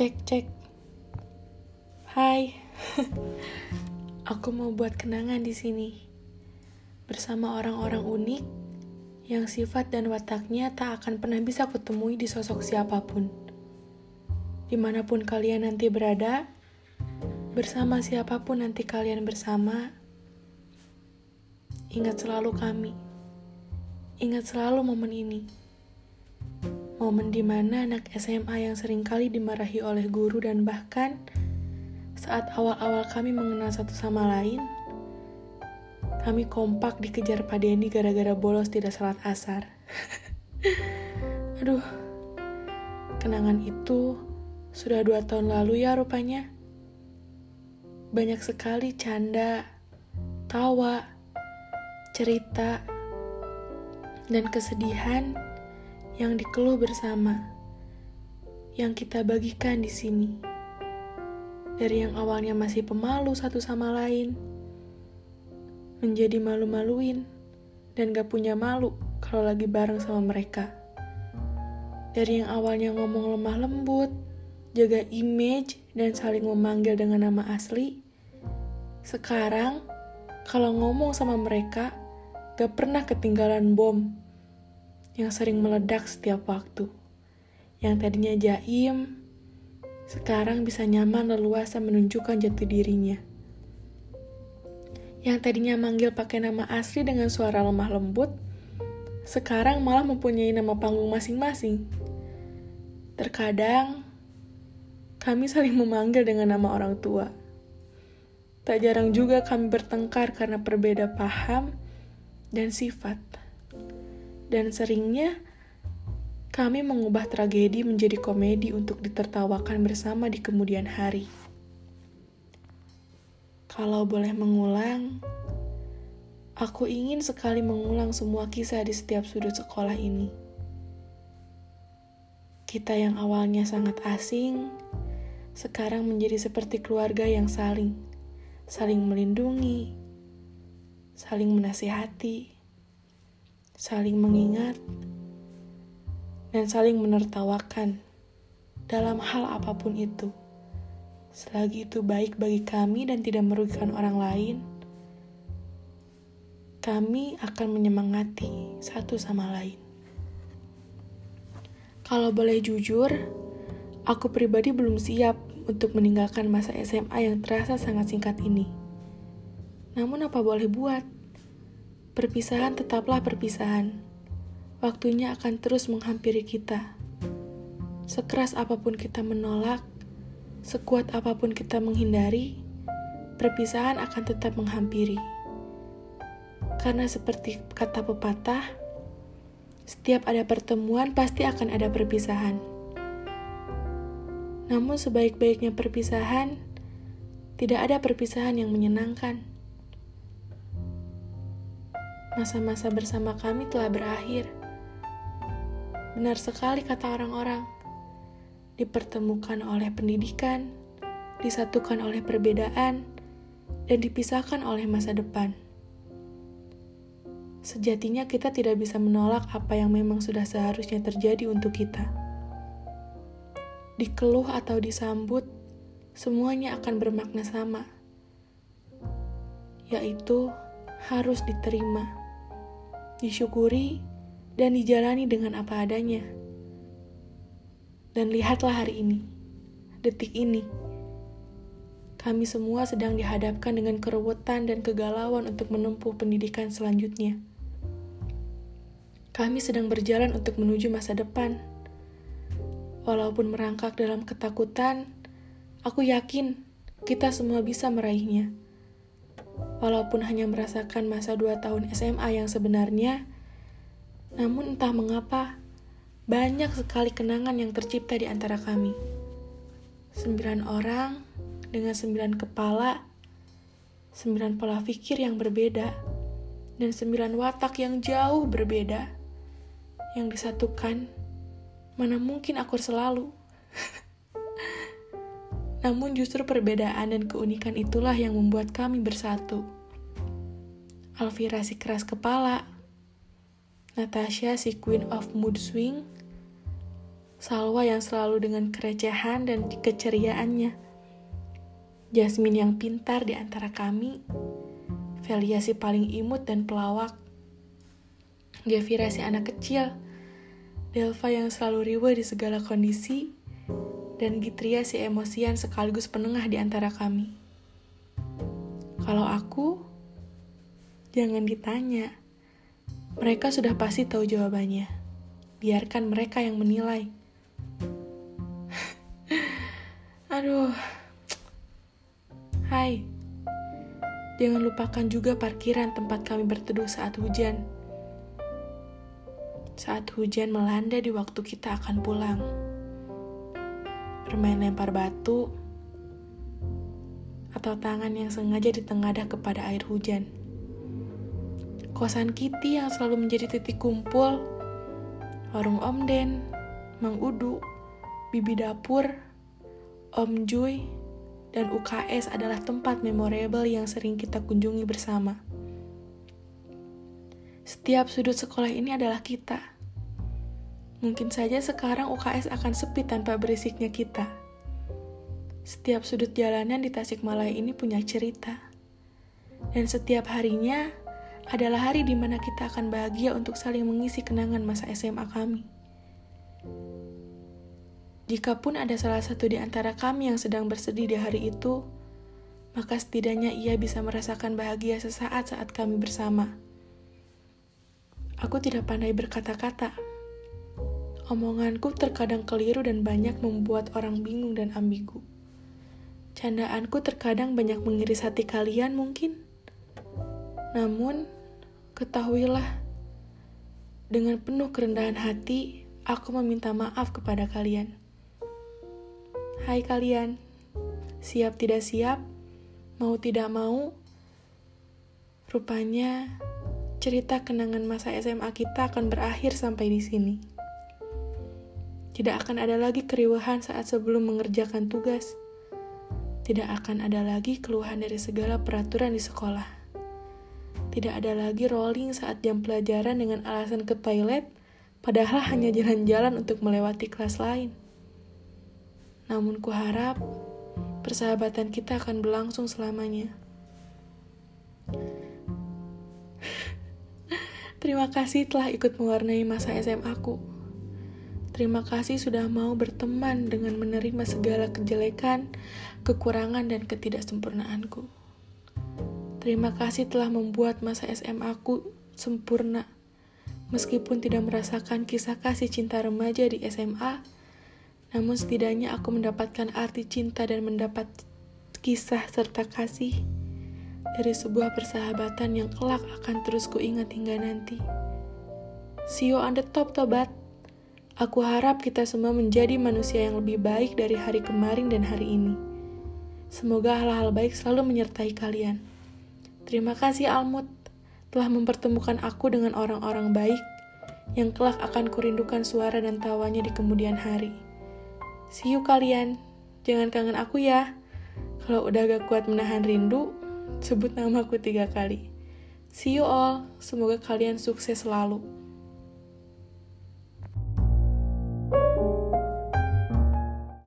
Cek cek. Hai. Aku mau buat kenangan di sini. Bersama orang-orang unik yang sifat dan wataknya tak akan pernah bisa kutemui di sosok siapa pun. Di mana pun kalian nanti berada, bersama siapa pun nanti kalian bersama, ingat selalu kami. Ingat selalu momen ini. Momen di mana anak SMA yang sering kali dimarahi oleh guru dan bahkan saat awal-awal kami mengenal satu sama lain, kami kompak dikejar Pak Denny gara-gara bolos tidak salat asar. Aduh, kenangan itu sudah dua tahun lalu ya rupanya. Banyak sekali canda, tawa, cerita, dan kesedihan yang dikeluh bersama, yang kita bagikan di sini. Dari yang awalnya masih pemalu satu sama lain, menjadi malu-maluin, dan gak punya malu kalau lagi bareng sama mereka. Dari yang awalnya ngomong lemah lembut, jaga image, dan saling memanggil dengan nama asli, sekarang kalau ngomong sama mereka, gak pernah ketinggalan bom yang sering meledak setiap waktu. Yang tadinya jaim, sekarang bisa nyaman leluasa menunjukkan jati dirinya. Yang tadinya manggil pakai nama asli dengan suara lemah lembut, sekarang malah mempunyai nama panggung masing-masing. Terkadang, kami saling memanggil dengan nama orang tua. Tak jarang juga kami bertengkar karena berbeda paham dan sifat dan seringnya kami mengubah tragedi menjadi komedi untuk ditertawakan bersama di kemudian hari. Kalau boleh mengulang, aku ingin sekali mengulang semua kisah di setiap sudut sekolah ini. Kita yang awalnya sangat asing, sekarang menjadi seperti keluarga yang saling, saling melindungi, saling menasihati, saling mengingat, dan saling menertawakan dalam hal apa pun itu. Selagi itu baik bagi kami dan tidak merugikan orang lain, kami akan menyemangati satu sama lain. Kalau boleh jujur, aku pribadi belum siap untuk meninggalkan masa SMA yang terasa sangat singkat ini. Namun apa boleh buat? Perpisahan tetaplah perpisahan. Waktunya akan terus menghampiri kita. Sekeras apa pun kita menolak, sekuat apa pun kita menghindari, perpisahan akan tetap menghampiri. Karena seperti kata pepatah, setiap ada pertemuan pasti akan ada perpisahan. Namun sebaik-baiknya perpisahan, tidak ada perpisahan yang menyenangkan. Masa-masa bersama kami telah berakhir. Benar sekali kata orang-orang. Dipertemukan oleh pendidikan, disatukan oleh perbedaan, dan dipisahkan oleh masa depan. Sejatinya kita tidak bisa menolak apa yang memang sudah seharusnya terjadi untuk kita. Dikeluh atau disambut, semuanya akan bermakna sama, yaitu harus diterima disyukuri, dan dijalani dengan apa adanya. Dan lihatlah hari ini, detik ini, kami semua sedang dihadapkan dengan kerewetan dan kegalauan untuk menempuh pendidikan selanjutnya. Kami sedang berjalan untuk menuju masa depan. Walaupun merangkak dalam ketakutan, aku yakin kita semua bisa meraihnya. Walaupun hanya merasakan masa dua tahun SMA yang sebenarnya, namun entah mengapa, banyak sekali kenangan yang tercipta di antara kami. Sembilan orang dengan sembilan kepala, sembilan pola pikir yang berbeda, dan sembilan watak yang jauh berbeda, yang disatukan, mana mungkin akur selalu. Namun justru perbedaan dan keunikan itulah yang membuat kami bersatu. Alvira si keras kepala, Natasha si queen of mood swing, Salwa yang selalu dengan kerecehan dan keceriaannya. Jasmine yang pintar di antara kami. Velia si paling imut dan pelawak. Gavira si anak kecil. Delva yang selalu riwa di segala kondisi. Dan Gitria si emosian sekaligus penengah di antara kami. Kalau aku, jangan ditanya. Mereka sudah pasti tahu jawabannya. Biarkan mereka yang menilai. Aduh. Hai. Jangan lupakan juga parkiran tempat kami berteduh saat hujan. Saat hujan melanda di waktu kita akan pulang. Bermain lempar batu atau tangan yang sengaja ditengadah kepada air hujan. Kosan Kitty yang selalu menjadi titik kumpul, warung Om Den, Mang Udu, Bibi Dapur, Om Joy, dan UKS adalah tempat memorable yang sering kita kunjungi bersama. Setiap sudut sekolah ini adalah kita. Mungkin saja sekarang UKS akan sepi tanpa berisiknya kita. Setiap sudut jalanan di Tasikmalaya ini punya cerita. Dan setiap harinya adalah hari di mana kita akan bahagia untuk saling mengisi kenangan masa SMA kami. Jikapun ada salah satu di antara kami yang sedang bersedih di hari itu, maka setidaknya ia bisa merasakan bahagia sesaat saat kami bersama. Aku tidak pandai berkata-kata. Omonganku terkadang keliru dan banyak membuat orang bingung dan ambigu. Candaanku terkadang banyak mengiris hati kalian mungkin. Namun, ketahuilah, dengan penuh kerendahan hati, aku meminta maaf kepada kalian. Hai kalian, siap tidak siap, mau tidak mau, rupanya cerita kenangan masa SMA kita akan berakhir sampai di sini. Tidak akan ada lagi keriuhan saat sebelum mengerjakan tugas tidak akan ada lagi keluhan dari segala peraturan di sekolah. Tidak ada lagi rolling saat jam pelajaran dengan alasan ke toilet, padahal hanya jalan-jalan untuk melewati kelas lain. Namun kuharap persahabatan kita akan berlangsung selamanya. Terima kasih telah ikut mewarnai masa SMA ku. Terima kasih sudah mau berteman dengan menerima segala kejelekan, kekurangan, dan ketidaksempurnaanku. Terima kasih telah membuat masa SMA aku sempurna. Meskipun tidak merasakan kisah kasih cinta remaja di SMA, namun setidaknya aku mendapatkan arti cinta dan mendapat kisah serta kasih dari sebuah persahabatan yang kelak akan terus kuingat hingga nanti. See you on the top, Tobat. Aku harap kita semua menjadi manusia yang lebih baik dari hari kemarin dan hari ini. Semoga hal-hal baik selalu menyertai kalian. Terima kasih Almut telah mempertemukan aku dengan orang-orang baik yang kelak akan kurindukan suara dan tawanya di kemudian hari. See you kalian. Jangan kangen aku ya. Kalau udah gak kuat menahan rindu, sebut namaku tiga kali. See you all. Semoga kalian sukses selalu.